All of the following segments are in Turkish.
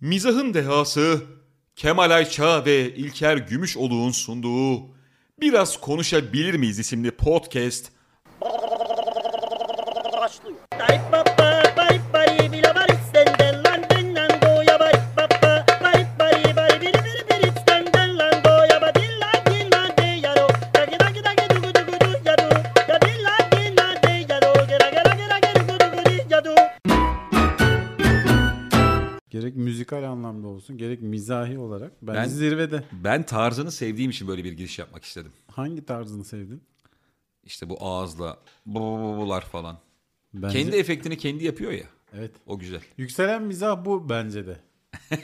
Mizahın dehası Kemal Ayça ve İlker Gümüşoluk'un sunduğu Biraz Konuşabilir miyiz isimli podcast başlıyor. Gerek mizahi olarak bence Ben- zirvede. Ben tarzını sevdiğim için böyle bir giriş yapmak istedim. Hangi tarzını sevdin? İşte bu ağızla bular falan. Bence, Kendi efektini kendi yapıyor ya. Evet. O güzel. Yükselen mizah bu bence de.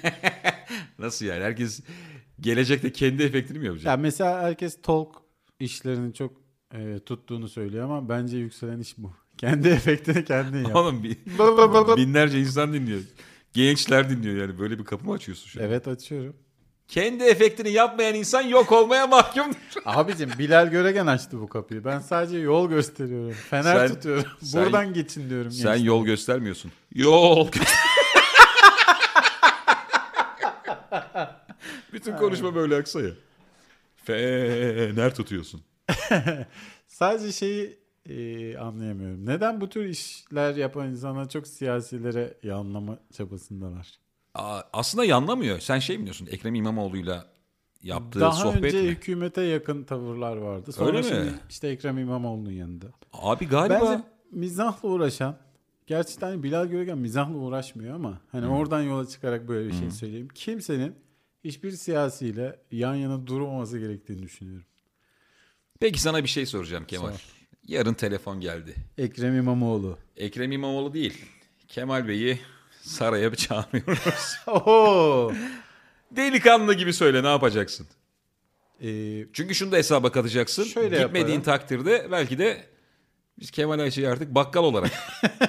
Nasıl yani? Herkes gelecekte kendi efektini mi yapacak? Ya mesela herkes talk işlerini çok e, tuttuğunu söylüyor ama bence yükselen iş bu. Kendi efektini kendin yap. Oğlum bir, binlerce insan dinliyor. Gençler dinliyor yani. Böyle bir kapı mı açıyorsun şu an? evet açıyorum. Kendi efektini yapmayan insan yok olmaya mahkumdur. Abicim Bilal Göregen açtı bu kapıyı. Ben sadece yol gösteriyorum. Fener Sen- tutuyorum. sen- Buradan geçin diyorum. Sen gençlere. yol göstermiyorsun. Yol Bütün konuşma böyle aksa ya. Fener tutuyorsun. Sadece şeyi e, anlayamıyorum. Neden bu tür işler yapan insanlar çok siyasilere yanlama çabasındalar? Aa, aslında yanlamıyor. Sen şey mi diyorsun? Ekrem İmamoğlu'yla yaptığı Daha sohbet önce mi? hükümete yakın tavırlar vardı. Sonra Öyle mi? şimdi işte Ekrem İmamoğlu'nun yanında. Abi galiba Bence mizahla uğraşan, gerçekten Bilal Göregen mizahla uğraşmıyor ama hani oradan yola çıkarak böyle bir şey söyleyeyim. Kimsenin hiçbir siyasiyle yan yana durmaması gerektiğini düşünüyorum. Peki sana bir şey soracağım Kemal. Sor. Yarın telefon geldi. Ekrem İmamoğlu. Ekrem İmamoğlu değil. Kemal Bey'i saraya bir çağırıyoruz. Oho! Delikanlı gibi söyle ne yapacaksın? Ee, Çünkü şunu da hesaba katacaksın. Şöyle Gitmediğin yaparım. takdirde belki de biz Kemal Ayça'yı artık bakkal olarak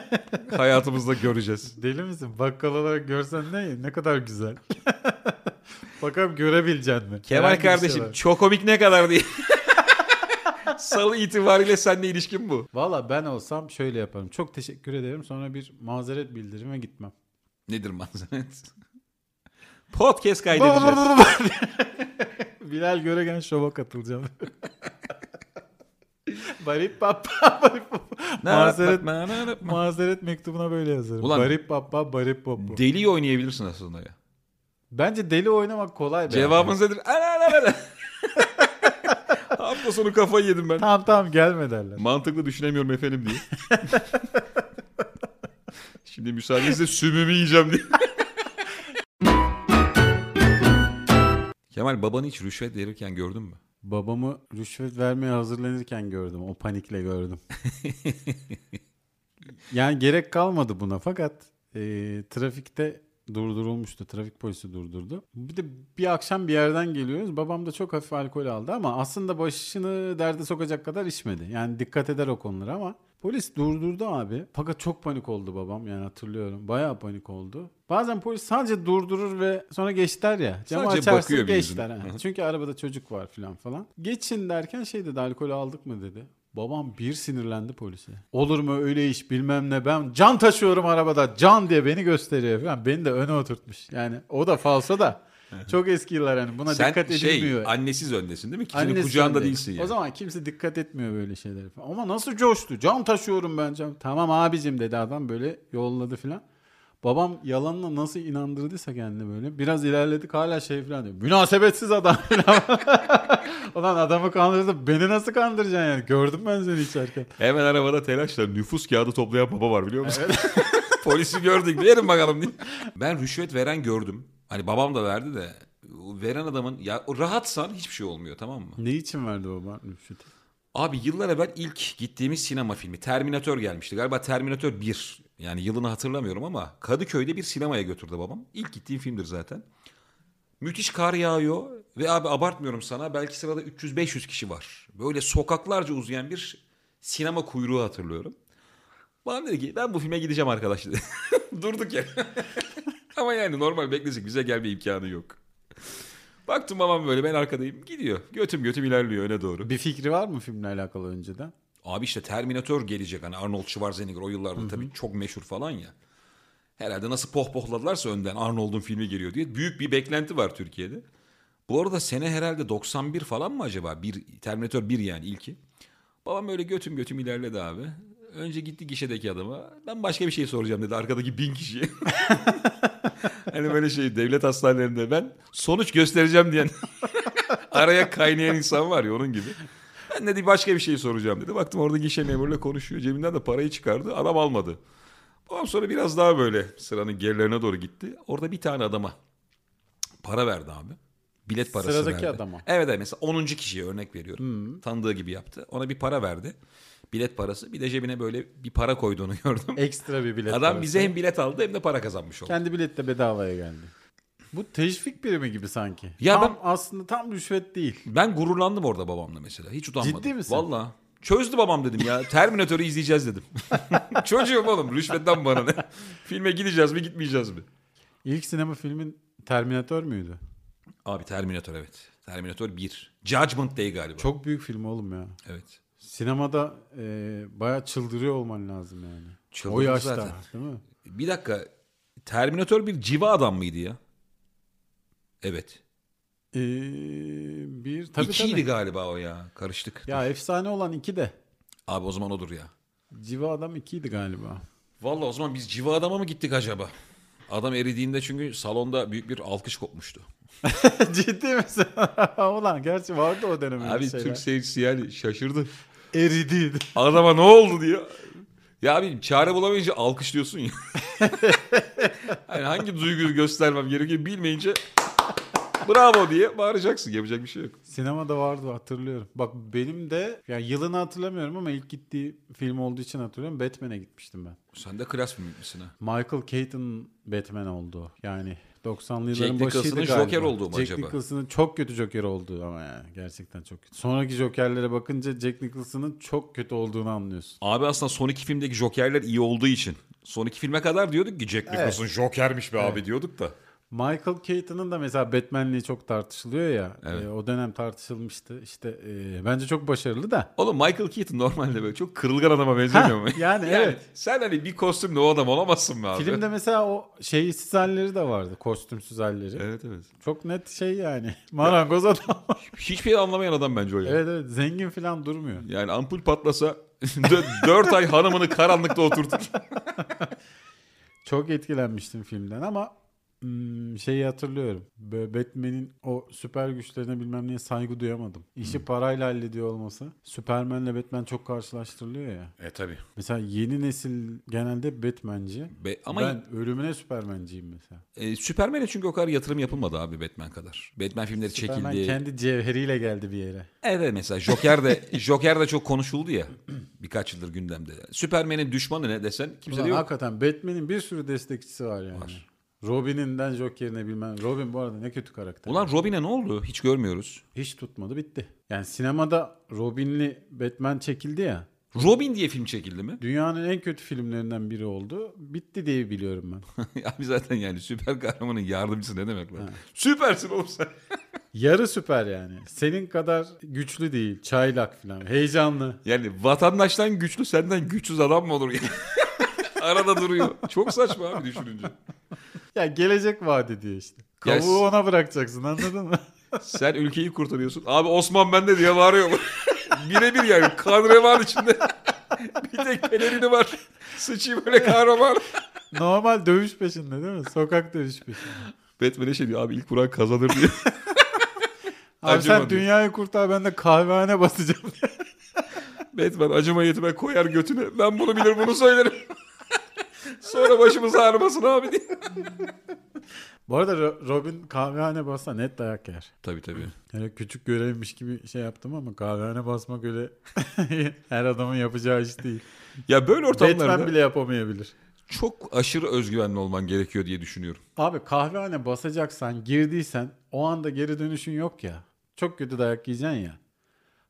hayatımızda göreceğiz. deli misin? Bakkal olarak görsen ne? Ne kadar güzel. Bakalım görebilecek mi? Kemal Herhangi şey kardeşim var. çok komik ne kadar diye. Salı itibariyle seninle ilişkin bu. Valla ben olsam şöyle yaparım. Çok teşekkür ederim. Sonra bir mazeret bildirim ve gitmem. Nedir mazeret? Podcast kaydedeceğiz. Bilal Göregen şova katılacağım. Barip Bappa Barip Bappa. Mazeret, mazeret mektubuna böyle yazarım. Ulan- Barip Bappa Barip Bappa. Deliyi oynayabilirsin aslında ya. Bence deli oynamak kolay. Cevabınız nedir? Ana, ana, ana. Hafta sonu kafayı yedim ben. Tamam tamam gelme derler. Mantıklı düşünemiyorum efendim diye. Şimdi müsaadenizle sümümü yiyeceğim diye. Kemal babanı hiç rüşvet verirken gördün mü? Babamı rüşvet vermeye hazırlanırken gördüm. O panikle gördüm. yani gerek kalmadı buna fakat e, trafikte durdurulmuştu. Trafik polisi durdurdu. Bir de bir akşam bir yerden geliyoruz. Babam da çok hafif alkol aldı ama aslında başını derde sokacak kadar içmedi. Yani dikkat eder o konulara ama polis durdurdu abi. Fakat çok panik oldu babam yani hatırlıyorum. Bayağı panik oldu. Bazen polis sadece durdurur ve sonra geç der ya. Camı Sadece açarsın bakıyor geç der. Çünkü arabada çocuk var falan falan. Geçin derken şey dedi alkol aldık mı dedi. Babam bir sinirlendi polise. Olur mu öyle iş bilmem ne ben can taşıyorum arabada can diye beni gösteriyor falan. Beni de öne oturtmuş. Yani o da falso da çok eski yıllar hani buna Sen dikkat şey edilmiyor. annesiz öndesin değil mi? Kimsenin Annesi kucağında önde. değilsin yani. O zaman kimse dikkat etmiyor böyle şeylere falan. Ama nasıl coştu? Can taşıyorum ben can. Tamam abicim dedi adam böyle yolladı falan. Babam yalanla nasıl inandırdıysa kendini böyle. Biraz ilerledik hala şey falan diyor. Münasebetsiz adam falan. Ulan adamı kandırdı. Beni nasıl kandıracaksın yani? Gördüm ben seni içerken. Hemen arabada telaşla nüfus kağıdı toplayan baba var biliyor musun? Polisi gördük verin bakalım diye. Ben rüşvet veren gördüm. Hani babam da verdi de veren adamın ya rahatsan hiçbir şey olmuyor tamam mı? Ne için verdi baba rüşveti? Abi yıllar evvel ilk gittiğimiz sinema filmi Terminator gelmişti. Galiba Terminator 1. Yani yılını hatırlamıyorum ama Kadıköy'de bir sinemaya götürdü babam. İlk gittiğim filmdir zaten. Müthiş kar yağıyor ve abi abartmıyorum sana belki sırada 300-500 kişi var. Böyle sokaklarca uzayan bir sinema kuyruğu hatırlıyorum. Bana dedi ki ben bu filme gideceğim arkadaş dedi. Durduk ya. ama yani normal beklesek bize gelme imkanı yok. Baktım babam böyle ben arkadayım gidiyor. Götüm götüm ilerliyor öne doğru. Bir fikri var mı filmle alakalı önceden? Abi işte Terminator gelecek hani Arnold Schwarzenegger o yıllarda tabii çok meşhur falan ya. Herhalde nasıl pohpohladılarsa önden Arnold'un filmi geliyor diye. Büyük bir beklenti var Türkiye'de. Bu arada sene herhalde 91 falan mı acaba? Bir, Terminator 1 yani ilki. Babam böyle götüm götüm ilerledi abi. Önce gitti gişedeki adama. Ben başka bir şey soracağım dedi arkadaki bin kişiye. hani böyle şey devlet hastanelerinde ben sonuç göstereceğim diyen araya kaynayan insan var ya onun gibi. Ben dedi başka bir şey soracağım dedi. Baktım orada gişe memuruyla konuşuyor. Cebinden de parayı çıkardı. Adam almadı. Babam sonra biraz daha böyle sıranın gerilerine doğru gitti. Orada bir tane adama para verdi abi. Bilet parası Sıradaki verdi. adama. Evet evet mesela 10. kişiye örnek veriyorum. Tanıdığı gibi yaptı. Ona bir para verdi. Bilet parası. Bir de cebine böyle bir para koyduğunu gördüm. Ekstra bir bilet Adam parası. bize hem bilet aldı hem de para kazanmış oldu. Kendi bilet de bedavaya geldi. Bu teşvik birimi gibi sanki. Ya tam ben- aslında tam rüşvet değil. Ben gururlandım orada babamla mesela. Hiç utanmadım. Ciddi misin? Valla. Çözdü babam dedim ya. Terminatörü izleyeceğiz dedim. Çocuğum oğlum rüşvetten bana ne? Filme gideceğiz mi gitmeyeceğiz mi? İlk sinema filmin Terminator müydü? Abi Terminator evet. Terminator 1. Judgment Day galiba. Çok büyük film oğlum ya. Evet. Sinemada e, bayağı çıldırıyor olman lazım yani. Çıldırdı o yaşta zaten. değil mi? Bir dakika. Terminator bir civa adam mıydı ya? Evet. Ee, bir tabii İkiydi tabii. galiba o ya. Karıştık. Ya efsane olan iki de. Abi o zaman odur ya. Civa adam ikiydi galiba. Vallahi o zaman biz civa adama mı gittik acaba? Adam eridiğinde çünkü salonda büyük bir alkış kopmuştu. Ciddi misin? Ulan gerçi vardı o dönem öyle Abi şeyler. Türk seyircisi yani şaşırdı. Eridi. Adama ne oldu diyor. Ya abi çare bulamayınca alkışlıyorsun ya. hani hangi duyguyu göstermem gerekiyor bilmeyince bravo diye bağıracaksın. Yapacak bir şey yok. Sinemada vardı hatırlıyorum. Bak benim de ya yılını hatırlamıyorum ama ilk gittiği film olduğu için hatırlıyorum. Batman'e gitmiştim ben. Sen de klas film misin ha? Michael Keaton Batman oldu. Yani 90'lı Jack yılların başıydı Nicholson'ın galiba. Joker olduğu mu Jack acaba? Nicholson'ın çok kötü Joker olduğu ama yani gerçekten çok kötü. Sonraki Joker'lere bakınca Jack Nicholson'ın çok kötü olduğunu anlıyorsun. Abi aslında son iki filmdeki Joker'ler iyi olduğu için. Son iki filme kadar diyorduk ki Jack Nicholson Joker'miş be abi diyorduk da. Michael Keaton'ın da mesela Batman'liği çok tartışılıyor ya. Evet. e, o dönem tartışılmıştı. İşte e, bence çok başarılı da. Oğlum Michael Keaton normalde böyle çok kırılgan adama benzemiyor mu? Hah, yani evet. Sen hani bir kostümle o adam olamazsın mı abi? Filmde mesela o şeysiz halleri de vardı. Kostümsüz halleri. Evet evet. Çok net şey yani. Marangoz adam. Hiçbir şey anlamayan adam bence o ya. evet evet zengin falan durmuyor. Yani ampul patlasa 4 ay hanımını karanlıkta oturtur. Çok etkilenmiştim filmden ama hmm, şeyi hatırlıyorum. Böyle Batman'in o süper güçlerine bilmem neye saygı duyamadım. İşi parayla hallediyor olması. Superman'le Batman çok karşılaştırılıyor ya. E tabi. Mesela yeni nesil genelde Batman'ci. Be- ama ben ölümüne Superman'ciyim mesela. e, Superman'e çünkü o kadar yatırım yapılmadı abi Batman kadar. Batman filmleri Superman çekildi. kendi cevheriyle geldi bir yere. Evet mesela Joker de Joker de çok konuşuldu ya birkaç yıldır gündemde. Superman'in düşmanı ne desen kimse Ulan de yok. hakikaten Batman'in bir sürü destekçisi var yani. Var. Robin'inden Joker'ine bilmem. Robin bu arada ne kötü karakter. Ulan Robin'e ne oldu? Hiç görmüyoruz. Hiç tutmadı bitti. Yani sinemada Robin'li Batman çekildi ya. Robin diye film çekildi mi? Dünyanın en kötü filmlerinden biri oldu. Bitti diye biliyorum ben. Abi zaten yani süper kahramanın yardımcısı ne demek lan? Süpersin oğlum sen. Yarı süper yani. Senin kadar güçlü değil. Çaylak falan. Heyecanlı. Yani vatandaştan güçlü senden güçsüz adam mı olur? Arada duruyor. Çok saçma abi düşününce. Ya gelecek vaat ediyor işte. Ya Kavuğu s- ona bırakacaksın anladın mı? Sen ülkeyi kurtarıyorsun. Abi Osman bende diye bağırıyor. Birebir yani kan revan içinde. bir tek pelerini var. Sıçayım böyle kahraman. Normal dövüş peşinde değil mi? Sokak dövüş peşinde. Batman'e şey diyor abi ilk vuran kazanır diyor. Abi sen dünyayı kurtar ben de kahvehane basacağım. Batman acıma yetime koyar götüne. Ben bunu bilir bunu söylerim. Sonra başımız ağrımasın abi diye. Bu arada Ro- Robin kahvehane bassa net dayak yer. Tabii tabii. Yani küçük görevmiş gibi şey yaptım ama kahvehane basmak öyle her adamın yapacağı iş değil. Ya böyle ortamlarda Batman bile yapamayabilir. çok aşırı özgüvenli olman gerekiyor diye düşünüyorum. Abi kahvehane basacaksan girdiysen o anda geri dönüşün yok ya. Çok kötü dayak yiyeceksin ya.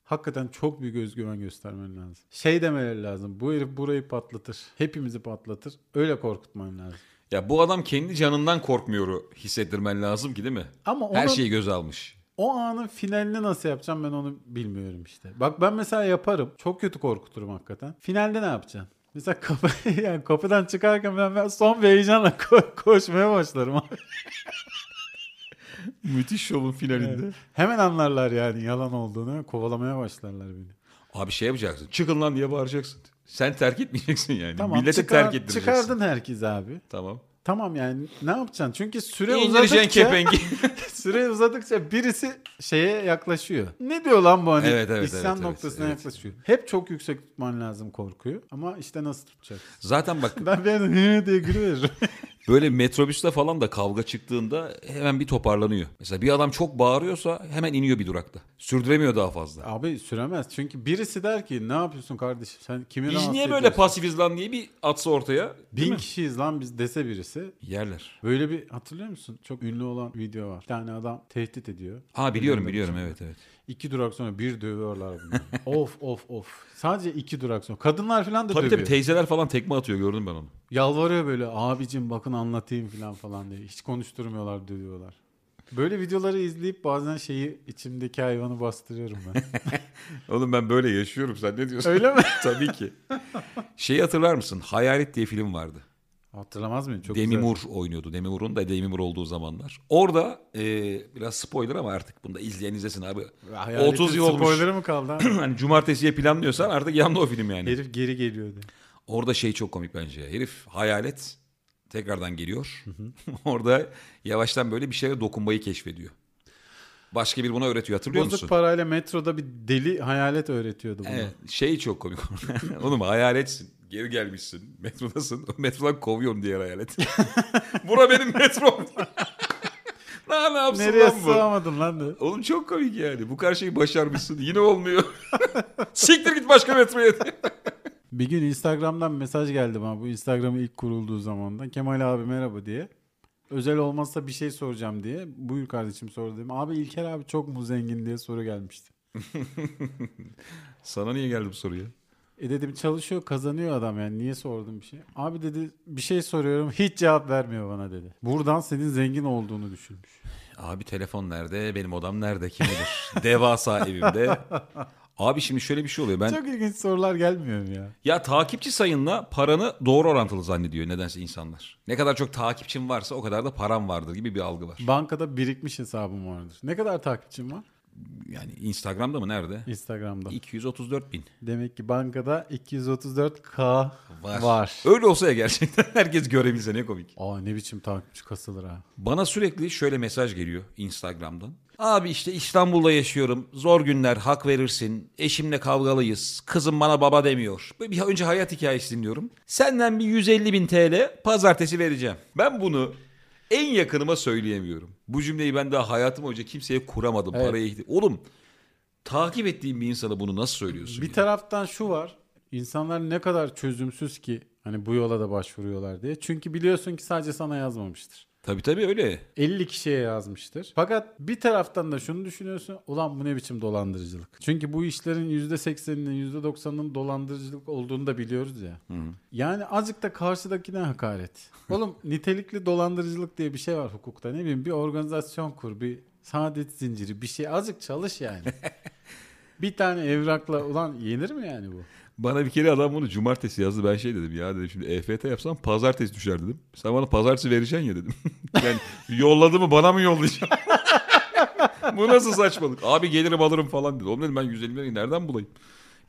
Hakikaten çok büyük özgüven göstermen lazım. Şey demeleri lazım. Bu herif burayı patlatır. Hepimizi patlatır. Öyle korkutman lazım. Ya bu adam kendi canından korkmuyor hissettirmen lazım ki değil mi? Ama Her onun- şeyi göze almış. O anın finalini nasıl yapacağım ben onu bilmiyorum işte. Bak ben mesela yaparım. Çok kötü korkuturum hakikaten. Finalde ne yapacaksın? Mesela kapı, yani kapıdan çıkarken ben, ben son bir heyecanla ko- koşmaya başlarım abi. Müthiş şovun finalinde. Hemen anlarlar yani yalan olduğunu. Kovalamaya başlarlar beni. Abi şey yapacaksın. Çıkın lan diye bağıracaksın. Sen terk etmeyeceksin yani. Tamam Millete çıkar- terk ettireceksin. çıkardın herkes abi. Tamam. Tamam yani ne yapacaksın? Çünkü süre uzadıkça kepengi. süre uzadıkça birisi şeye yaklaşıyor. Ne diyor lan bu hani? Evet, evet, İsyan evet, evet, noktasına evet. yaklaşıyor. Hep çok yüksek tutman lazım korkuyu. Ama işte nasıl tutacak? Zaten bak Ben bir diye gülüveririm. Böyle metrobüste falan da kavga çıktığında hemen bir toparlanıyor. Mesela bir adam çok bağırıyorsa hemen iniyor bir durakta. Sürdüremiyor daha fazla. Abi süremez. Çünkü birisi der ki ne yapıyorsun kardeşim? Sen kimi Biz rahatsız niye böyle ediyorsun? pasifiz lan diye bir atsa ortaya. Bin mi? kişiyiz lan biz dese birisi. Yerler. Böyle bir hatırlıyor musun? Çok ünlü olan video var. Bir tane adam tehdit ediyor. Ha biliyorum biliyorum evet evet. İki durak sonra bir dövüyorlar bunu. of of of. Sadece iki durak sonra. Kadınlar falan da Tabii dövüyor. tabii teyzeler falan tekme atıyor gördüm ben onu. Yalvarıyor böyle abicim bakın anlatayım falan falan diye. Hiç konuşturmuyorlar dövüyorlar. Böyle videoları izleyip bazen şeyi içimdeki hayvanı bastırıyorum ben. Oğlum ben böyle yaşıyorum sen ne diyorsun? Öyle mi? tabii ki. Şeyi hatırlar mısın? Hayalet diye film vardı. Hatırlamaz mıyım? Çok Demi güzel. Oynuyordu. Demi Moore'un da Demi Moore olduğu zamanlar. Orada e, biraz spoiler ama artık bunda izleyen izlesin abi. Hayaletin 30 yıl olmuş. Spoiler'ı mı kaldı? ha? hani cumartesiye planlıyorsan artık yandı o film yani. Herif geri geliyordu. Orada şey çok komik bence. Herif hayalet tekrardan geliyor. Orada yavaştan böyle bir şeye dokunmayı keşfediyor. Başka bir buna öğretiyor hatırlıyor Bozuk musun? parayla metroda bir deli hayalet öğretiyordu bunu. Evet, şey çok komik. Oğlum hayaletsin. Geri gelmişsin. Metrodasın. Metrodan kovuyorum diğer hayalet. Bura benim metrom. ne, ne yapsın Nereye lan bu? sığamadın lan de. Oğlum çok komik yani. Bu kadar şeyi başarmışsın. Yine olmuyor. Siktir git başka metroya. Bir gün Instagram'dan mesaj geldi bana bu Instagram'ın ilk kurulduğu zamandan. Kemal abi merhaba diye. Özel olmazsa bir şey soracağım diye. Buyur kardeşim sor dedim. Abi İlker abi çok mu zengin diye soru gelmişti. Sana niye geldi bu soruya? E dedim çalışıyor kazanıyor adam yani niye sordum bir şey. Abi dedi bir şey soruyorum hiç cevap vermiyor bana dedi. Buradan senin zengin olduğunu düşünmüş. Abi telefon nerede? Benim odam nerede? Kim bilir? Devasa evimde. Abi şimdi şöyle bir şey oluyor. Ben Çok ilginç sorular gelmiyor mu ya? ya takipçi sayınla paranı doğru orantılı zannediyor nedense insanlar. Ne kadar çok takipçin varsa o kadar da param vardır gibi bir algı var. Bankada birikmiş hesabım vardır. Ne kadar takipçim var? Yani Instagram'da mı nerede? Instagram'da. 234 bin. Demek ki bankada 234k var. Öyle olsa ya gerçekten herkes görebilse ne komik. Aa ne biçim takipçi kasılır ha. Bana sürekli şöyle mesaj geliyor Instagram'dan. Abi işte İstanbul'da yaşıyorum. Zor günler hak verirsin. Eşimle kavgalıyız. Kızım bana baba demiyor. Bir önce hayat hikayesi dinliyorum. Senden bir 150 bin TL pazartesi vereceğim. Ben bunu en yakınıma söyleyemiyorum. Bu cümleyi ben daha hayatım boyunca kimseye kuramadım. Evet. Paraya ihtiyaç. Oğlum takip ettiğim bir insana bunu nasıl söylüyorsun? Bir ya? taraftan şu var. İnsanlar ne kadar çözümsüz ki hani bu yola da başvuruyorlar diye. Çünkü biliyorsun ki sadece sana yazmamıştır. Tabii tabii öyle. 50 kişiye yazmıştır. Fakat bir taraftan da şunu düşünüyorsun. Ulan bu ne biçim dolandırıcılık. Çünkü bu işlerin %80'inin %90'ının dolandırıcılık olduğunu da biliyoruz ya. Yani azıcık da karşıdakine hakaret. Oğlum nitelikli dolandırıcılık diye bir şey var hukukta. Ne bileyim bir organizasyon kur, bir saadet zinciri, bir şey. Azıcık çalış yani. bir tane evrakla ulan yenir mi yani bu? Bana bir kere adam bunu cumartesi yazdı. Ben şey dedim ya dedim şimdi EFT yapsam pazartesi düşer dedim. Sen bana pazartesi vereceksin ya dedim. yani yolladı mı bana mı yollayacak? Bu nasıl saçmalık? Abi gelirim alırım falan dedi. Oğlum dedim ben 150 lirayı nereden bulayım?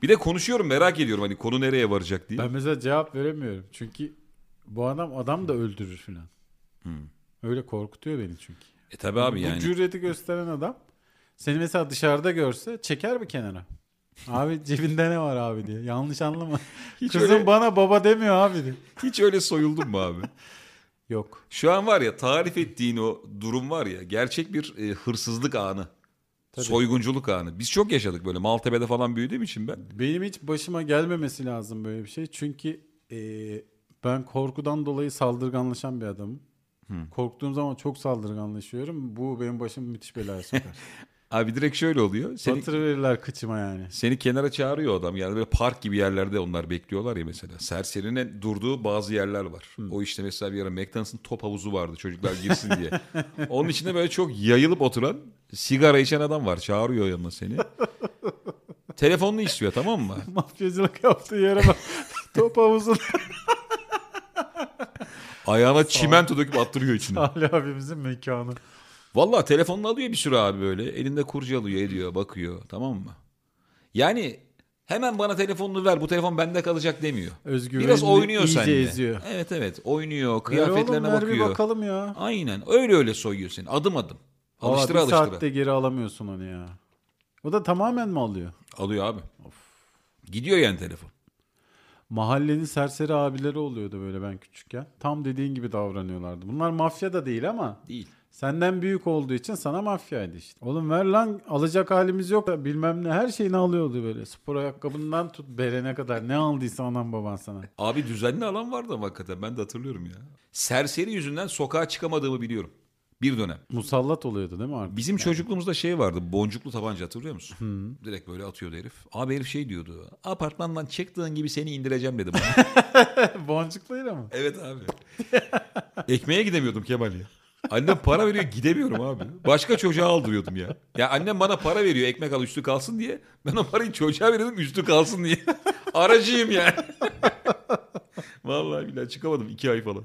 Bir de konuşuyorum merak ediyorum hani konu nereye varacak diye. Ben mesela cevap veremiyorum. Çünkü bu adam adam da öldürür filan. Öyle korkutuyor beni çünkü. E tabi abi Bu yani. cüreti gösteren adam seni mesela dışarıda görse çeker mi kenara? Abi cebinde ne var abi diye. Yanlış anlama. Hiç Kızım öyle- bana baba demiyor abi diye. Hiç öyle soyuldun mu abi? Yok. Şu an var ya tarif ettiğin o durum var ya gerçek bir e, hırsızlık anı. Tabii. Soygunculuk anı. Biz çok yaşadık böyle Maltepe'de falan büyüdüğüm için ben. Benim hiç başıma gelmemesi lazım böyle bir şey. Çünkü eee, ben korkudan dolayı saldırganlaşan bir adamım. Korktuğum zaman çok saldırganlaşıyorum. Bu benim başım müthiş belaya sokar. Abi direkt şöyle oluyor. Seni, Batırıverirler kıçıma yani. Seni kenara çağırıyor adam. Yani böyle park gibi yerlerde onlar bekliyorlar ya mesela. Serserinin durduğu bazı yerler var. O işte mesela bir ara McDonald's'ın top havuzu vardı çocuklar girsin diye. Onun içinde böyle çok yayılıp oturan sigara içen adam var. Çağırıyor yanına seni. Telefonunu istiyor tamam mı? Mafyacılık yaptığı yere bak. Top havuzun Ayağına çimento döküp attırıyor içine. Salih abimizin mekanı. Vallahi telefonunu alıyor bir sürü abi böyle. Elinde kurcalıyor ediyor bakıyor tamam mı? Yani hemen bana telefonunu ver bu telefon bende kalacak demiyor. Özgüvenini Biraz oynuyor iyice seninle. eziyor. Evet evet oynuyor Ver oğlum, kıyafetlerine ver bir bakıyor. bakalım ya. Aynen öyle öyle soyuyor seni adım adım. Valla Alıştıra bir alıştıra. saatte geri alamıyorsun onu ya. O da tamamen mi alıyor? Alıyor abi. Gidiyor yani telefon. Mahallenin serseri abileri oluyordu böyle ben küçükken. Tam dediğin gibi davranıyorlardı. Bunlar mafya da değil ama Değil. Senden büyük olduğu için sana mafyaydı işte. Oğlum ver lan alacak halimiz yok. Bilmem ne her şeyini alıyordu böyle. Spor ayakkabından tut berene kadar ne aldıysa anam baban sana. Abi düzenli alan vardı ama hakikaten ben de hatırlıyorum ya. Serseri yüzünden sokağa çıkamadığımı biliyorum. Bir dönem. Musallat oluyordu değil mi artık? Bizim çocukluğumuzda şey vardı. Boncuklu tabanca hatırlıyor musun? Direkt böyle atıyordu herif. Abi herif şey diyordu. Apartmandan çıktığın gibi seni indireceğim dedi bana. Boncukluyla mı? evet abi. Ekmeğe gidemiyordum Kemal ya. Annem para veriyor gidemiyorum abi. Başka çocuğa aldırıyordum ya. Ya annem bana para veriyor ekmek al üstü kalsın diye. Ben o parayı çocuğa veriyordum üstü kalsın diye. Aracıyım yani. Vallahi billahi çıkamadım iki ay falan.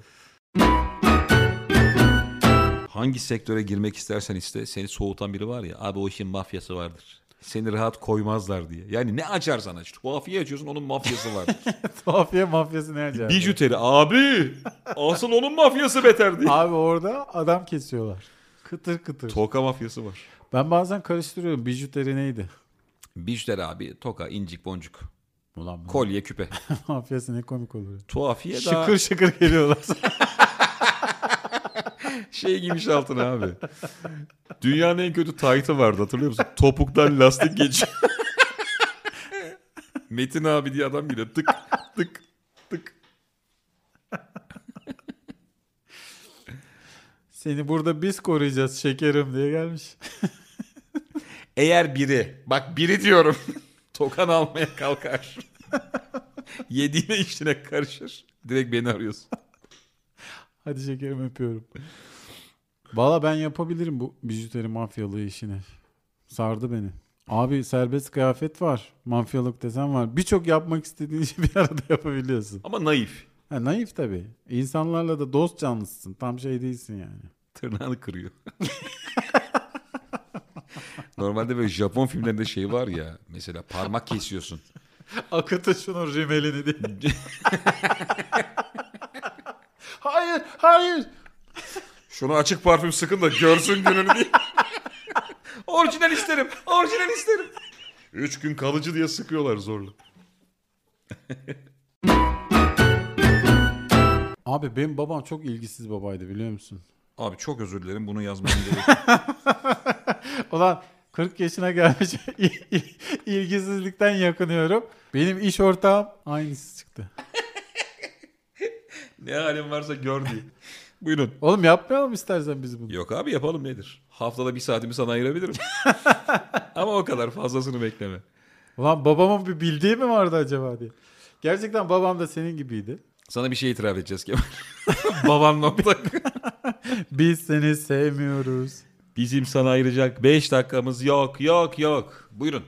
Hangi sektöre girmek istersen iste seni soğutan biri var ya abi o işin mafyası vardır. Seni rahat koymazlar diye. Yani ne açarsan aç. Tuhafiye açıyorsun onun mafyası var. Tuhafiye mafyası ne acaba? Bijuteri abi. Asıl onun mafyası beter diye. Abi orada adam kesiyorlar. Kıtır kıtır. Toka mafyası var. ben bazen karıştırıyorum. Bijuteri neydi? Bijuteri abi toka, incik, boncuk, Ulan bu kolye, küpe. mafyası ne komik oluyor. Tuhafiye daha Şıkır şıkır geliyorlar. şey giymiş altına abi. Dünyanın en kötü taytı vardı hatırlıyor musun? Topuktan lastik geçiyor. Metin abi diye adam geliyor. Tık tık tık. Seni burada biz koruyacağız şekerim diye gelmiş. Eğer biri, bak biri diyorum, tokan almaya kalkar. Yediğine içtiğine karışır. Direkt beni arıyorsun. Hadi şekerim öpüyorum. Valla ben yapabilirim bu bijuteri mafyalığı işini. Sardı beni. Abi serbest kıyafet var. Mafyalık desen var. Birçok yapmak istediğin işi bir arada yapabiliyorsun. Ama naif. Ha, naif tabii. İnsanlarla da dost canlısın. Tam şey değilsin yani. Tırnağını kırıyor. Normalde böyle Japon filmlerinde şey var ya. Mesela parmak kesiyorsun. Akıtı şunun rimelini diye. hayır, hayır. Şunu açık parfüm sıkın da görsün gününü diye. orijinal isterim. Orijinal isterim. Üç gün kalıcı diye sıkıyorlar zorla. Abi benim babam çok ilgisiz babaydı biliyor musun? Abi çok özür dilerim bunu yazmam gerek. Ulan 40 yaşına gelmiş il- il- ilgisizlikten yakınıyorum. Benim iş ortağım aynısı çıktı. Ne halin varsa gör diye. Buyurun. Oğlum yapmayalım istersen biz bunu. Yok abi yapalım nedir? Haftada bir saatimi sana ayırabilirim. Ama o kadar fazlasını bekleme. Ulan babamın bir bildiği mi vardı acaba diye. Gerçekten babam da senin gibiydi. Sana bir şey itiraf edeceğiz Kemal. Baban nokta. Biz seni sevmiyoruz. Bizim sana ayıracak 5 dakikamız yok yok yok. Buyurun.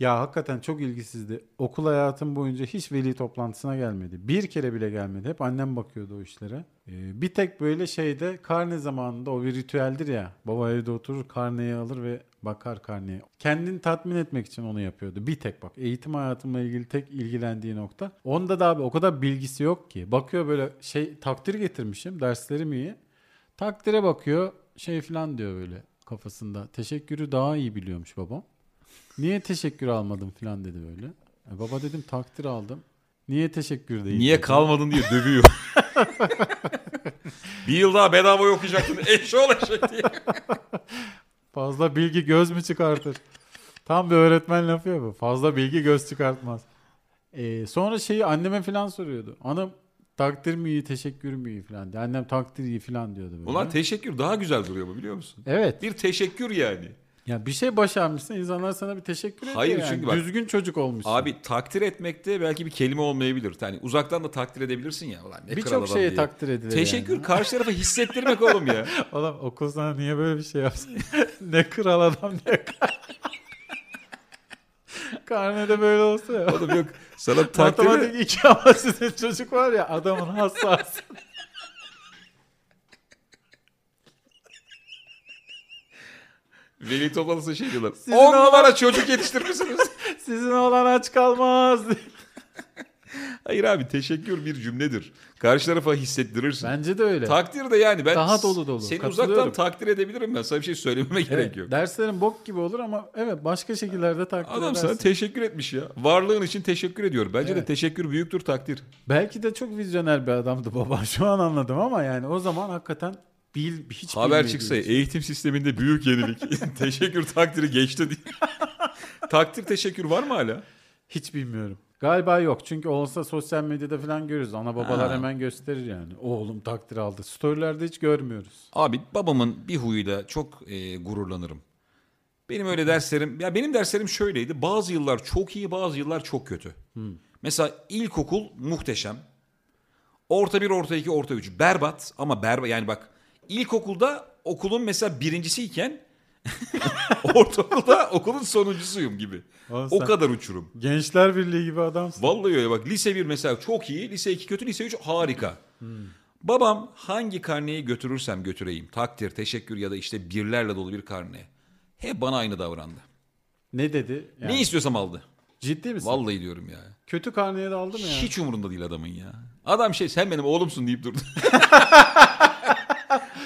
Ya hakikaten çok ilgisizdi. Okul hayatım boyunca hiç veli toplantısına gelmedi. Bir kere bile gelmedi. Hep annem bakıyordu o işlere. Ee, bir tek böyle şeyde karne zamanında o bir ritüeldir ya. Baba evde oturur karneyi alır ve bakar karneye. Kendini tatmin etmek için onu yapıyordu. Bir tek bak eğitim hayatımla ilgili tek ilgilendiği nokta. Onda da abi o kadar bilgisi yok ki. Bakıyor böyle şey takdir getirmişim derslerim iyi. Takdire bakıyor şey falan diyor böyle kafasında. Teşekkürü daha iyi biliyormuş babam. Niye teşekkür almadım falan dedi böyle. E baba dedim takdir aldım. Niye teşekkür değil? Niye dedi. kalmadın diye dövüyor. bir yıl daha bedava okuyacaktın. Eşşoğlu eşek diye. Fazla bilgi göz mü çıkartır? Tam bir öğretmen lafı ya bu. Fazla bilgi göz çıkartmaz. E, sonra şeyi anneme falan soruyordu. Anam takdir mi iyi, teşekkür mü iyi falan. Annem takdir iyi falan diyordu böyle. Ulan teşekkür daha güzel duruyor bu biliyor musun? evet. Bir teşekkür yani. Ya bir şey başarmışsın insanlar sana bir teşekkür ediyor Hayır, yani. çünkü bak- Düzgün çocuk olmuşsun. Abi takdir etmekte belki bir kelime olmayabilir. Yani uzaktan da takdir edebilirsin ya. Ulan ne Birçok şeye diye. takdir edilir Teşekkür yani. karşı tarafa hissettirmek oğlum ya. Oğlum okul sana niye böyle bir şey yapsın? ne kral adam ne Karnede böyle olsa ya. Oğlum yok sana takdiri... Matematik iki ama sizin çocuk var ya adamın hassas. Veli toplantısı şey diyorlar. Sizin 10 oğlan- numara çocuk yetiştirmişsiniz. Sizin oğlan aç kalmaz. Hayır abi teşekkür bir cümledir. Karşı tarafa hissettirirsin. Bence de öyle. Takdir de yani ben Daha dolu dolu. Seni uzaktan takdir edebilirim ben. Sana bir şey söylememe gerek Evet, yok. Derslerin bok gibi olur ama evet başka şekillerde takdir Adam edersin. sana teşekkür etmiş ya. Varlığın için teşekkür ediyor. Bence de Evet. teşekkür büyüktür takdir. Belki de çok vizyoner bir adamdı baba. Şu an anladım ama yani o zaman hakikaten bil, hiç Haber çıksa için. eğitim sisteminde büyük yenilik. teşekkür takdiri geçti diye. takdir teşekkür var mı hala? Hiç bilmiyorum. Galiba yok. Çünkü olsa sosyal medyada falan görürüz. Ana babalar Ha. hemen gösterir yani. Oğlum takdir aldı. Storylerde hiç görmüyoruz. Abi babamın bir huyuyla çok e, gururlanırım. Benim öyle derslerim, ya benim derslerim şöyleydi. Bazı yıllar çok iyi, bazı yıllar çok kötü. Mesela ilkokul muhteşem. Orta bir, orta iki, orta üç. Berbat ama berbat. Yani bak ilkokulda okulun mesela birincisiyken ortaokulda okulun sonuncusuyum gibi. Oğlum O sen kadar uçurum. Gençler Birliği gibi adamsın. Vallahi öyle bak lise 1 mesela çok iyi, lise 2 kötü, lise 3 harika. Babam hangi karneyi götürürsem götüreyim takdir, teşekkür ya da işte birlerle dolu bir karne. Hep bana aynı davrandı. Ne dedi? Yani, Ne istiyorsam aldı. Ciddi misin? Vallahi diyorum ya. Kötü karneye de aldı mı ya? Hiç umurunda değil adamın ya. Adam şey sen benim oğlumsun deyip durdu.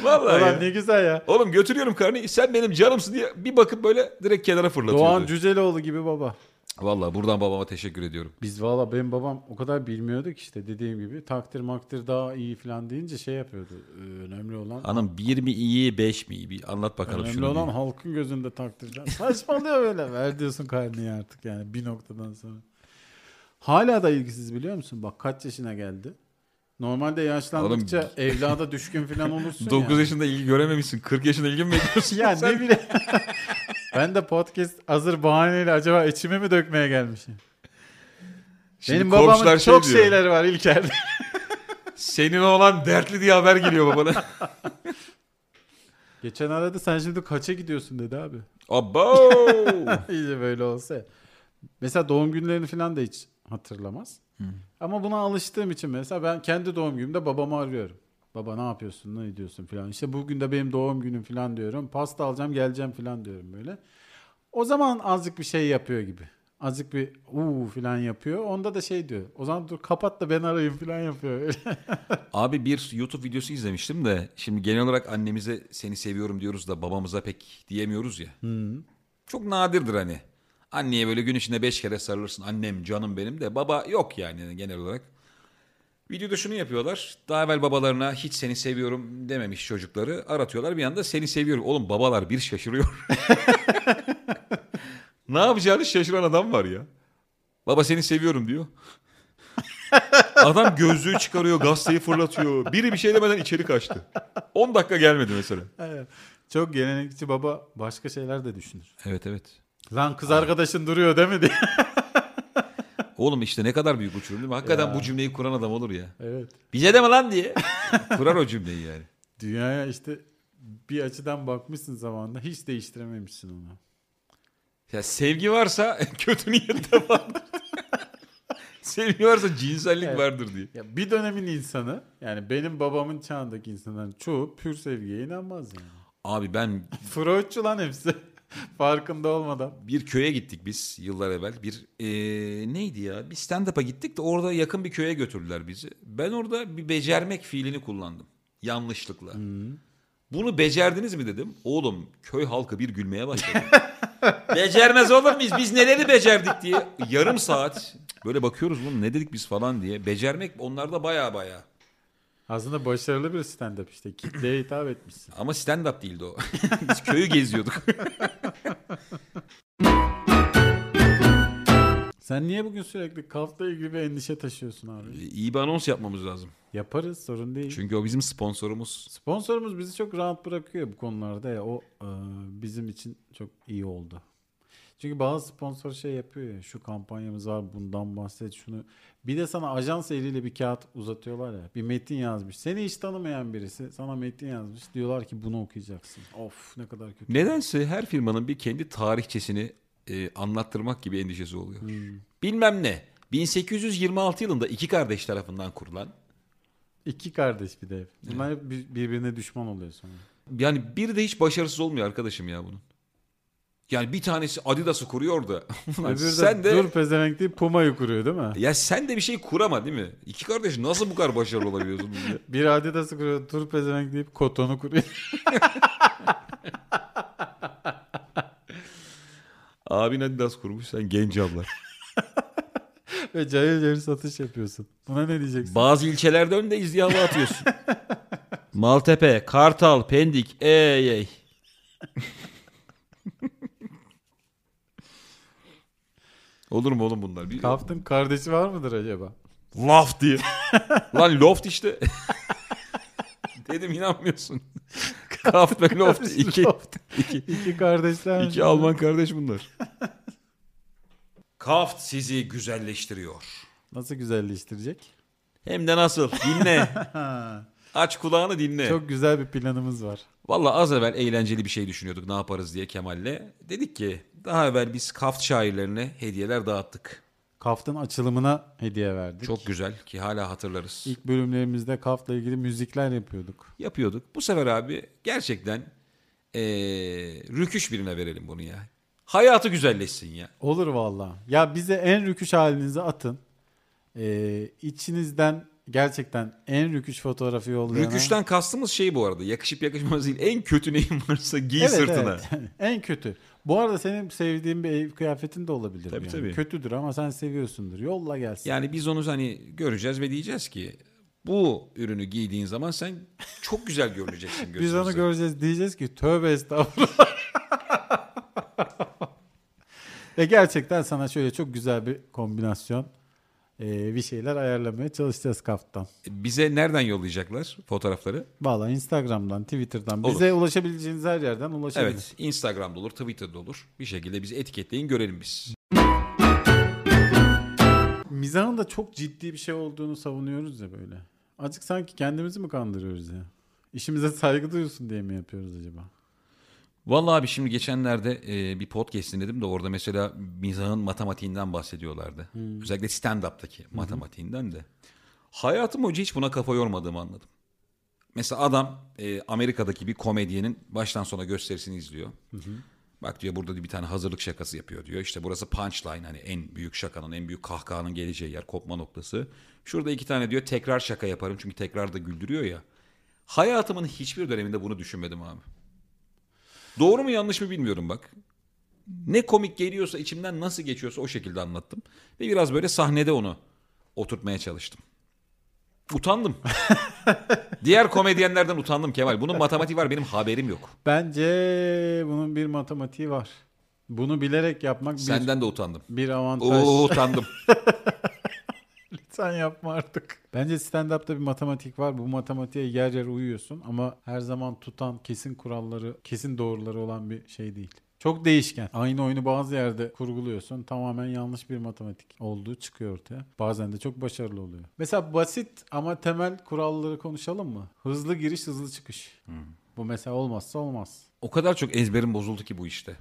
Vallahi Ulan ya. ne güzel ya. Oğlum götürüyorum karneyi sen benim canımsın diye bir bakıp böyle direkt kenara fırlatıyordu. Doğan Cüceloğlu gibi baba. Vallahi buradan babama teşekkür ediyorum. Biz valla benim babam o kadar bilmiyorduk işte dediğim gibi takdir makdir daha iyi falan deyince şey yapıyordu. Ee, önemli olan Hanım bir mi iyi beş mi iyi bir anlat bakalım önemli şunu. olan bir. halkın gözünde takdirden. Saçmalıyor böyle. Ver diyorsun karneyi artık yani bir noktadan sonra. Hala da ilgisiz biliyor musun? Bak kaç yaşına geldi. Normalde yaşlandıkça evlada düşkün falan olursun 9 ya. yaşında ilgi görememişsin. 40 yaşında ilgi mi bekliyorsun? Ya Sen- ne bileyim. ben de podcast hazır bahaneyle acaba içime mi dökmeye gelmişim? Şimdi Benim babamın şey çok diyor, şeyleri var İlker'de. Senin oğlan dertli diye haber geliyor babana. Geçen aradı sen şimdi kaça gidiyorsun dedi abi. Abo! İyice böyle olsa. Mesela doğum günlerini falan da hiç hatırlamaz. Ama buna alıştığım için mesela ben kendi doğum günümde babamı arıyorum. Baba ne yapıyorsun, ne ediyorsun falan. İşte bugün de benim doğum günüm falan diyorum. Pasta alacağım, geleceğim falan diyorum böyle. O zaman azıcık bir şey yapıyor gibi. Azıcık bir uuu falan yapıyor. Onda da şey diyor. O zaman dur kapat da ben arayayım falan yapıyor. Abi bir YouTube videosu izlemiştim de şimdi genel olarak annemize seni seviyorum diyoruz da babamıza pek diyemiyoruz ya. Çok nadirdir hani. Anneye böyle gün içinde beş kere sarılırsın. Annem canım benim de baba yok yani genel olarak. Videoda şunu yapıyorlar. Daha evvel babalarına hiç seni seviyorum dememiş çocukları aratıyorlar. Bir anda seni seviyorum. Oğlum babalar bir şaşırıyor. ne yapacağını şaşıran adam var ya. Baba seni seviyorum diyor. Adam gözlüğü çıkarıyor, gazeteyi fırlatıyor. Biri bir şey demeden içeri kaçtı. 10 dakika gelmedi mesela. Evet. Çok gelenekçi baba başka şeyler de düşünür. Evet evet. Lan kız arkadaşın duruyor değil mi diye. Oğlum işte ne kadar büyük uçurum değil mi? Hakikaten Ya. bu cümleyi kuran adam olur ya. evet. Bize deme lan diye. Kurar o cümleyi yani. Dünyaya işte bir açıdan bakmışsın zamanında hiç değiştirememişsin onu. Ya sevgi varsa kötü niyet de vardır. sevgi varsa cinsellik Evet. vardır diye. Ya bir dönemin insanı yani benim babamın çağındaki insanların çoğu pür sevgiye inanmaz yani. Abi ben Freudçu lan hepsi. Farkında olmadan. bir köye gittik biz yıllar evvel. Bir eee, neydi ya? Bir stand-up'a gittik de orada yakın bir köye götürdüler bizi. Ben orada bir becermek fiilini kullandım. Yanlışlıkla. Bunu becerdiniz mi dedim. Oğlum köy halkı bir gülmeye başladı. Becermez olur muyuz? Biz neleri becerdik diye. Yarım saat böyle bakıyoruz bunu ne dedik biz falan diye. Becermek onlarda baya baya. Aslında başarılı bir stand-up işte. Kitleye hitap etmişsin. Ama stand-up değildi o. biz köyü geziyorduk. Sen niye bugün sürekli kafla ilgili bir endişe taşıyorsun abi? İyi bir anons yapmamız lazım. Yaparız sorun değil. Çünkü o bizim sponsorumuz. Sponsorumuz bizi çok rahat bırakıyor bu konularda ya. O e, bizim için çok iyi oldu. Çünkü bazı sponsor şey yapıyor ya. Şu kampanyamız var bundan bahset şunu. Bir de sana ajans eliyle bir kağıt uzatıyorlar ya. Bir metin yazmış. Seni hiç tanımayan birisi sana metin yazmış. Diyorlar ki bunu okuyacaksın. Of ne kadar kötü. Nedense her firmanın bir kendi tarihçesini e, anlattırmak gibi endişesi oluyor. Bilmem ne. 1826 yılında iki kardeş tarafından kurulan İki kardeş bir de. Bunlar bir- birbirine düşman oluyor sonra. yani bir de hiç başarısız olmuyor arkadaşım ya bunun. Yani bir tanesi Adidas'ı kuruyor da Öbürü de sen de dur pezevenk deyip Puma'yı kuruyor değil mi? ya sen de bir şey kurama değil mi? İki kardeş nasıl bu kadar başarılı olabiliyorsun? Bir Adidas'ı kuruyor, dur pezevenk deyip Koton'u kuruyor. Abin Adidas kurmuş sen genç abla. Ve cayır cayır satış yapıyorsun. Buna ne diyeceksin? Bazı ilçelerde önde izdihamı atıyorsun. Maltepe, Kartal, Pendik, ey ey. Olur mu oğlum bunlar? Bir Kaft'ın kardeşi var mıdır acaba? Loft diye. Lan loft işte. Dedim inanmıyorsun. Kaft ve loft. iki, Loft. iki, İki kardeşler. iki Alman kardeş bunlar. Kaft sizi güzelleştiriyor. Nasıl güzelleştirecek? Hem de nasıl? Dinle. Aç kulağını dinle. Çok güzel bir planımız var. Valla az evvel eğlenceli bir şey düşünüyorduk ne yaparız diye Kemal'le. Dedik ki daha evvel biz Kaft şairlerine hediyeler dağıttık. Kaft'ın açılımına hediye verdik. Çok güzel ki hala hatırlarız. İlk bölümlerimizde Kaft'la ilgili müzikler yapıyorduk. Yapıyorduk. Bu sefer abi gerçekten eee rüküş birine verelim bunu ya. Hayatı güzelleşsin ya. Olur valla. Ya bize en rüküş halinizi atın. Ee, içinizden gerçekten en rüküş fotoğrafı yollayana. Rüküşten kastımız şey bu arada yakışıp yakışmaz değil. En kötü neyin varsa giy Evet, sırtına. evet. en kötü. Bu arada senin sevdiğin bir ev kıyafetin de olabilir. Tabii, yani. tabii. Kötüdür ama sen seviyorsundur. Yolla gelsin. Yani biz onu hani göreceğiz ve diyeceğiz ki bu ürünü giydiğin zaman sen çok güzel görüneceksin Biz gözümüzde. onu göreceğiz diyeceğiz ki tövbe estağfurullah. Ve gerçekten sana şöyle çok güzel bir kombinasyon e, bir şeyler ayarlamaya çalışacağız Kaft'tan. Bize nereden yollayacaklar fotoğrafları? Valla Instagram'dan, Twitter'dan Olur. bize ulaşabileceğiniz her yerden ulaşabilir. Evet, Instagram'da olur, Twitter'da olur. Bir şekilde bizi etiketleyin, görelim biz. Mizahın da çok ciddi bir şey olduğunu savunuyoruz ya böyle. Azıcık sanki kendimizi mi kandırıyoruz ya? İşimize saygı duyuyorsun diye mi yapıyoruz acaba? Vallahi abi şimdi geçenlerde e, bir podcast dinledim de orada mesela mizahın matematiğinden bahsediyorlardı. Özellikle stand-up'taki matematiğinden de. Hayatım boyunca hiç buna kafa yormadığımı anladım. Mesela adam e, Amerika'daki bir komedyenin baştan sona gösterisini izliyor. Bak diyor burada bir tane hazırlık şakası yapıyor diyor. İşte burası punchline hani en büyük şakanın, en büyük kahkahanın geleceği yer, kopma noktası. Şurada iki tane diyor tekrar şaka yaparım çünkü tekrar da güldürüyor ya. Hayatımın hiçbir döneminde bunu düşünmedim abi. Doğru mu yanlış mı bilmiyorum bak. Ne komik geliyorsa içimden nasıl geçiyorsa o şekilde anlattım. Ve biraz böyle sahnede onu oturtmaya çalıştım. Utandım. Diğer komedyenlerden utandım Kemal. Bunun matematiği var benim haberim yok. Bence bunun bir matematiği var. Bunu bilerek yapmak bir, Senden de utandım. bir avantaj. Oo, utandım. Sen yapma artık. Bence stand-up'ta bir matematik var. Bu matematiğe yer yer uyuyorsun ama her zaman tutan kesin kuralları, kesin doğruları olan bir şey değil. Çok değişken. Aynı oyunu bazı yerde kurguluyorsun. Tamamen yanlış bir matematik olduğu çıkıyor ortaya. Bazen de çok başarılı oluyor. Mesela basit ama temel kuralları konuşalım mı? Hızlı giriş, hızlı çıkış. Bu mesela olmazsa olmaz. O kadar çok ezberim bozuldu ki bu işte.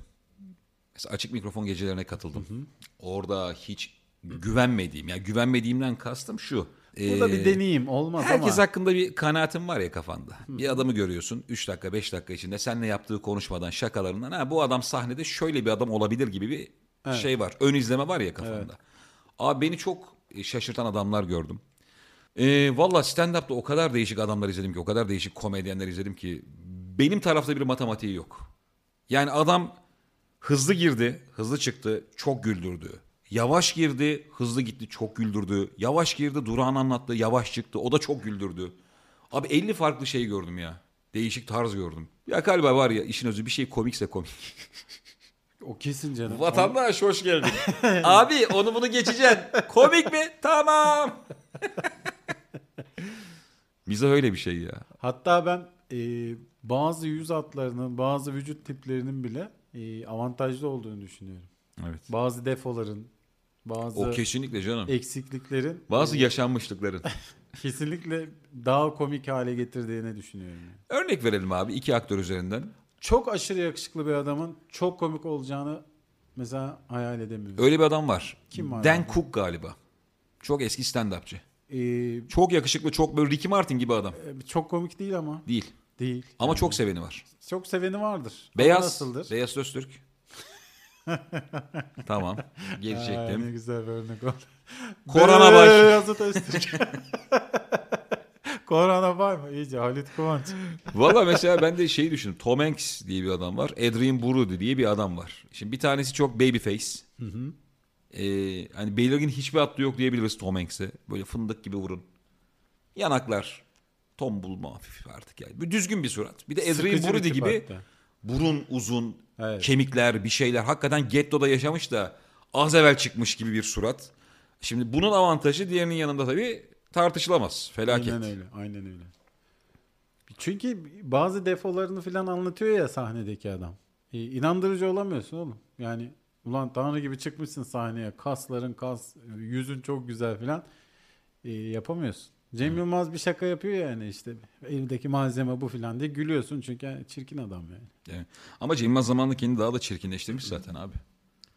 Mesela açık mikrofon gecelerine katıldım. Orada hiç güvenmediğim, yani güvenmediğimden kastım şu. Burada Ee, bir deneyim olmaz Herkes ama. hakkında bir kanaatin var ya kafanda. Bir adamı görüyorsun 3 dakika 5 dakika içinde seninle yaptığı konuşmadan şakalarından ha bu adam sahnede şöyle bir adam olabilir gibi bir şey var. Ön izleme var ya kafanda. Abi beni çok şaşırtan adamlar gördüm. Ee, Valla stand-up'ta o kadar değişik adamlar izledim ki o kadar değişik komedyenler izledim ki benim tarafta bir matematiği yok. Yani adam hızlı girdi, hızlı çıktı, çok güldürdü. Yavaş girdi, hızlı gitti, çok güldürdü. Yavaş girdi, durağan anlattı, yavaş çıktı, o da çok güldürdü. Abi 50 farklı şey gördüm ya. Değişik tarz gördüm. Ya galiba var ya işin özü bir şey komikse komik. O kesin canım. Vatandaş hoş geldin. Abi onu bunu geçeceksin. Komik mi? Tamam. Bize öyle bir şey ya. Hatta ben e, bazı yüz hatlarının, bazı vücut tiplerinin bile e, avantajlı olduğunu düşünüyorum. Evet. Bazı defoların, bazı O kesinlikle canım. eksikliklerin Bazı yaşanmışlıkların. kesinlikle daha komik hale getirdiğini düşünüyorum. yani. Örnek verelim abi iki aktör üzerinden. Çok aşırı yakışıklı bir adamın çok komik olacağını mesela hayal edemiyorum. Öyle bir adam var. Kim var Dan abi? Cook galiba. Çok eski stand-upçı. Ee, Çok yakışıklı, çok böyle Ricky Martin gibi adam. çok komik değil ama. Değil. Değil. Ama çok seveni var. Çok seveni vardır. Ama Beyaz. Nasıldır? Beyaz Öztürk. Tamam. Geri Aa, çektim. ne güzel bir örnek oldu. Korona baş. Beyaz Öztürk. Korona var mı? İyice Halit Kıvanç. Valla mesela ben de şeyi düşündüm. Tom Hanks diye bir adam var. Adrian Brody diye bir adam var. Şimdi bir tanesi çok babyface. Ee, hani belirgin hiçbir hattı yok diyebiliriz Tom Hanks'e. Böyle fındık gibi vurun. Yanaklar. Tombul mu hafif artık yani. Bir düzgün bir surat. Bir de Adrian Brody gibi hatta. Burun uzun, Evet. kemikler, bir şeyler. Hakikaten gettoda yaşamış da az evvel çıkmış gibi bir surat. Şimdi bunun avantajı diğerinin yanında tabii tartışılamaz. Felaket. Aynen öyle. Aynen öyle. Çünkü bazı defolarını falan anlatıyor ya sahnedeki adam. E, inandırıcı olamıyorsun oğlum. Yani ulan tanrı gibi çıkmışsın sahneye. Kasların kas, yüzün çok güzel falan. E, yapamıyorsun. Cem Yılmaz bir şaka yapıyor yani işte evdeki malzeme bu falan diye gülüyorsun çünkü yani çirkin adam yani. Yani. Ama Cem Yılmaz zamanında kendini daha da çirkinleştirmiş zaten abi.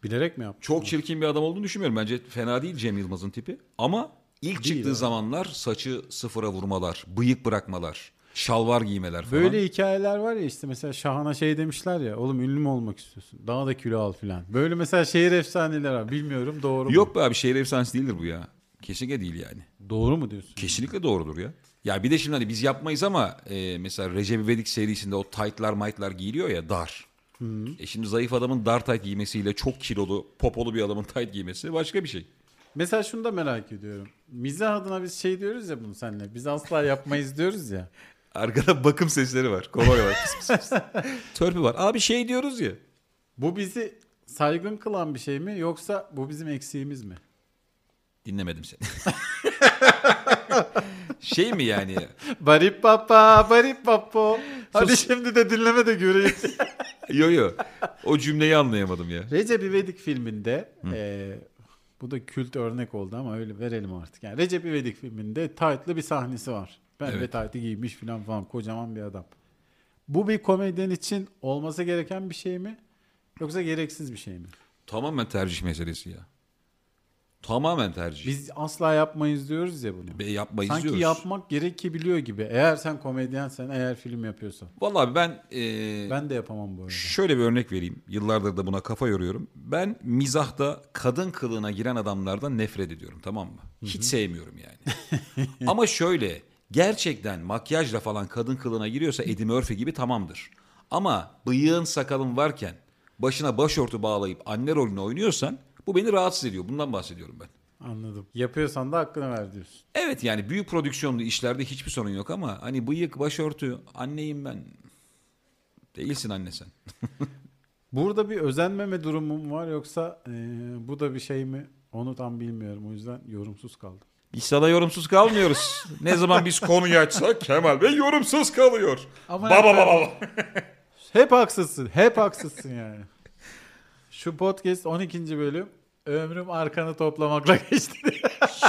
Bilerek mi yapmış? Çok çirkin bir adam olduğunu düşünmüyorum. Bence fena değil Cem Yılmaz'ın tipi. Ama ilk Değil çıktığı abi. zamanlar saçı sıfıra vurmalar, bıyık bırakmalar, şalvar giymeler falan. Böyle hikayeler var ya işte mesela Şahan'a şey demişler ya oğlum ünlü mü olmak istiyorsun? Daha da kilo al filan. Böyle mesela şehir efsaneleri var. Bilmiyorum doğru mu? Yok be abi şehir efsanesi değildir bu ya. Kesinlikle değil yani. Doğru mu diyorsun? Kesinlikle doğrudur ya. Ya bir de şimdi hani biz yapmayız ama e, mesela Recep İvedik serisinde o tight'lar maytlar giyiliyor ya dar. E şimdi zayıf adamın dar tight giymesiyle çok kilolu, popolu bir adamın tight giymesi başka bir şey. Mesela şunu da merak ediyorum. Mizah adına biz şey diyoruz ya bunu seninle. Biz asla yapmayız diyoruz ya. Arkada bakım sesleri var. Kolay var. Pıs pıs pıs. Törpü var. Abi şey diyoruz ya. Bu bizi saygın kılan bir şey mi yoksa bu bizim eksiğimiz mi? Dinlemedim seni. şey mi yani? Barip papa, barip papo. Hadi şimdi de dinleme de göreyim. Yo yo. O cümleyi anlayamadım ya. Recep İvedik filminde eee, bu da kült örnek oldu ama öyle verelim artık. Yani Recep İvedik filminde tight'lı bir sahnesi var. Ben Evet. ve tight'ı giymiş falan falan kocaman bir adam. Bu bir komedyen için olması gereken bir şey mi? Yoksa gereksiz bir şey mi? Tamamen tercih meselesi ya. Tamamen tercih. Biz asla yapmayız diyoruz ya bunu. Be, yapmayız Sanki diyoruz. yapmak gerekebiliyor gibi. Eğer sen komedyensen, eğer film yapıyorsan. Vallahi ben, e, Ben de yapamam bu arada. şöyle bir örnek vereyim. Yıllardır da buna kafa yoruyorum. Ben mizahta kadın kılığına giren adamlardan nefret ediyorum tamam mı? Hiç sevmiyorum yani. Ama şöyle gerçekten makyajla falan kadın kılığına giriyorsa Eddie Murphy gibi tamamdır. Ama bıyığın sakalın varken başına başörtü bağlayıp anne rolünü oynuyorsan bu beni rahatsız ediyor. Bundan bahsediyorum ben. Anladım. Yapıyorsan da hakkını ver diyorsun. Evet yani büyük prodüksiyonlu işlerde hiçbir sorun yok ama hani bıyık, başörtü, anneyim ben. Değilsin anne sen. Burada bir özenmeme durumum var yoksa eee, bu da bir şey mi? Onu tam bilmiyorum. O yüzden yorumsuz kaldım. Biz sana yorumsuz kalmıyoruz. ne zaman biz konuyu açsak Kemal Bey yorumsuz kalıyor. Ama baba baba baba. Hep haksızsın. Hep haksızsın yani. Şu podcast 12. bölüm. Ömrüm arkanı toplamakla geçti.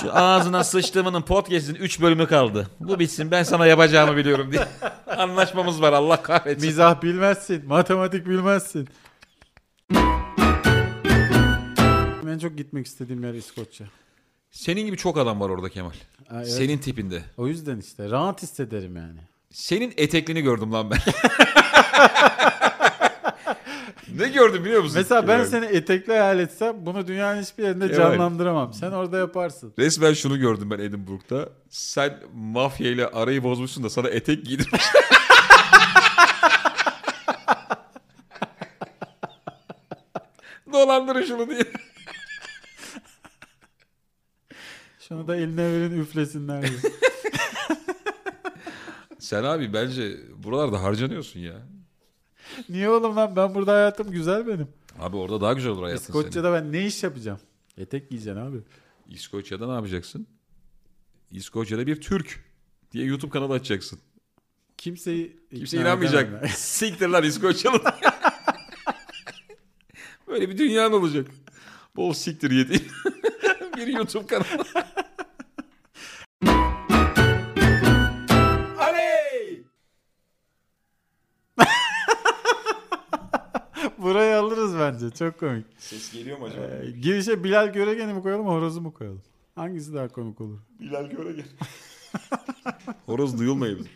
Şu ağzına sıçtığımın podcast'in 3 bölümü kaldı. Bu bitsin ben sana yapacağımı biliyorum diye. Anlaşmamız var Allah kahretsin. Mizah bilmezsin. Matematik bilmezsin. En çok gitmek istediğim yer İskoçya. Senin gibi çok adam var orada Kemal. Ha, evet. Senin tipinde. O yüzden işte rahat hissederim yani. Senin eteklini gördüm lan ben. ne gördüm biliyor musun? Mesela ben Yani seni etekli hayal etsem bunu dünyanın hiçbir yerinde Evet. canlandıramam. Sen orada yaparsın. Resmen şunu gördüm ben Edinburgh'da. Sen mafya ile arayı bozmuşsun da sana etek giydirmiş. Dolandırın şunu diye. Şunu da eline verin üflesinler diye. Sen abi bence buralarda harcanıyorsun ya. Niye oğlum lan ben burada hayatım güzel benim. Abi orada daha güzel olur hayatın senin. İskoçya'da ben ne iş yapacağım? Etek giyeceksin abi. İskoçya'da ne yapacaksın? İskoçya'da bir Türk diye YouTube kanalı açacaksın. Kimseyi Kimse inanmayacak. Siktir lan İskoçyalı. Böyle bir dünyan olacak. Bol siktir yedi. bir YouTube kanalı. Bence. Çok komik. Ses geliyor mu acaba? Ee, girişe Bilal Göregen'i mi koyalım horozu mu koyalım? Hangisi daha komik olur? Bilal göre gel. Horoz duyulmayabilir.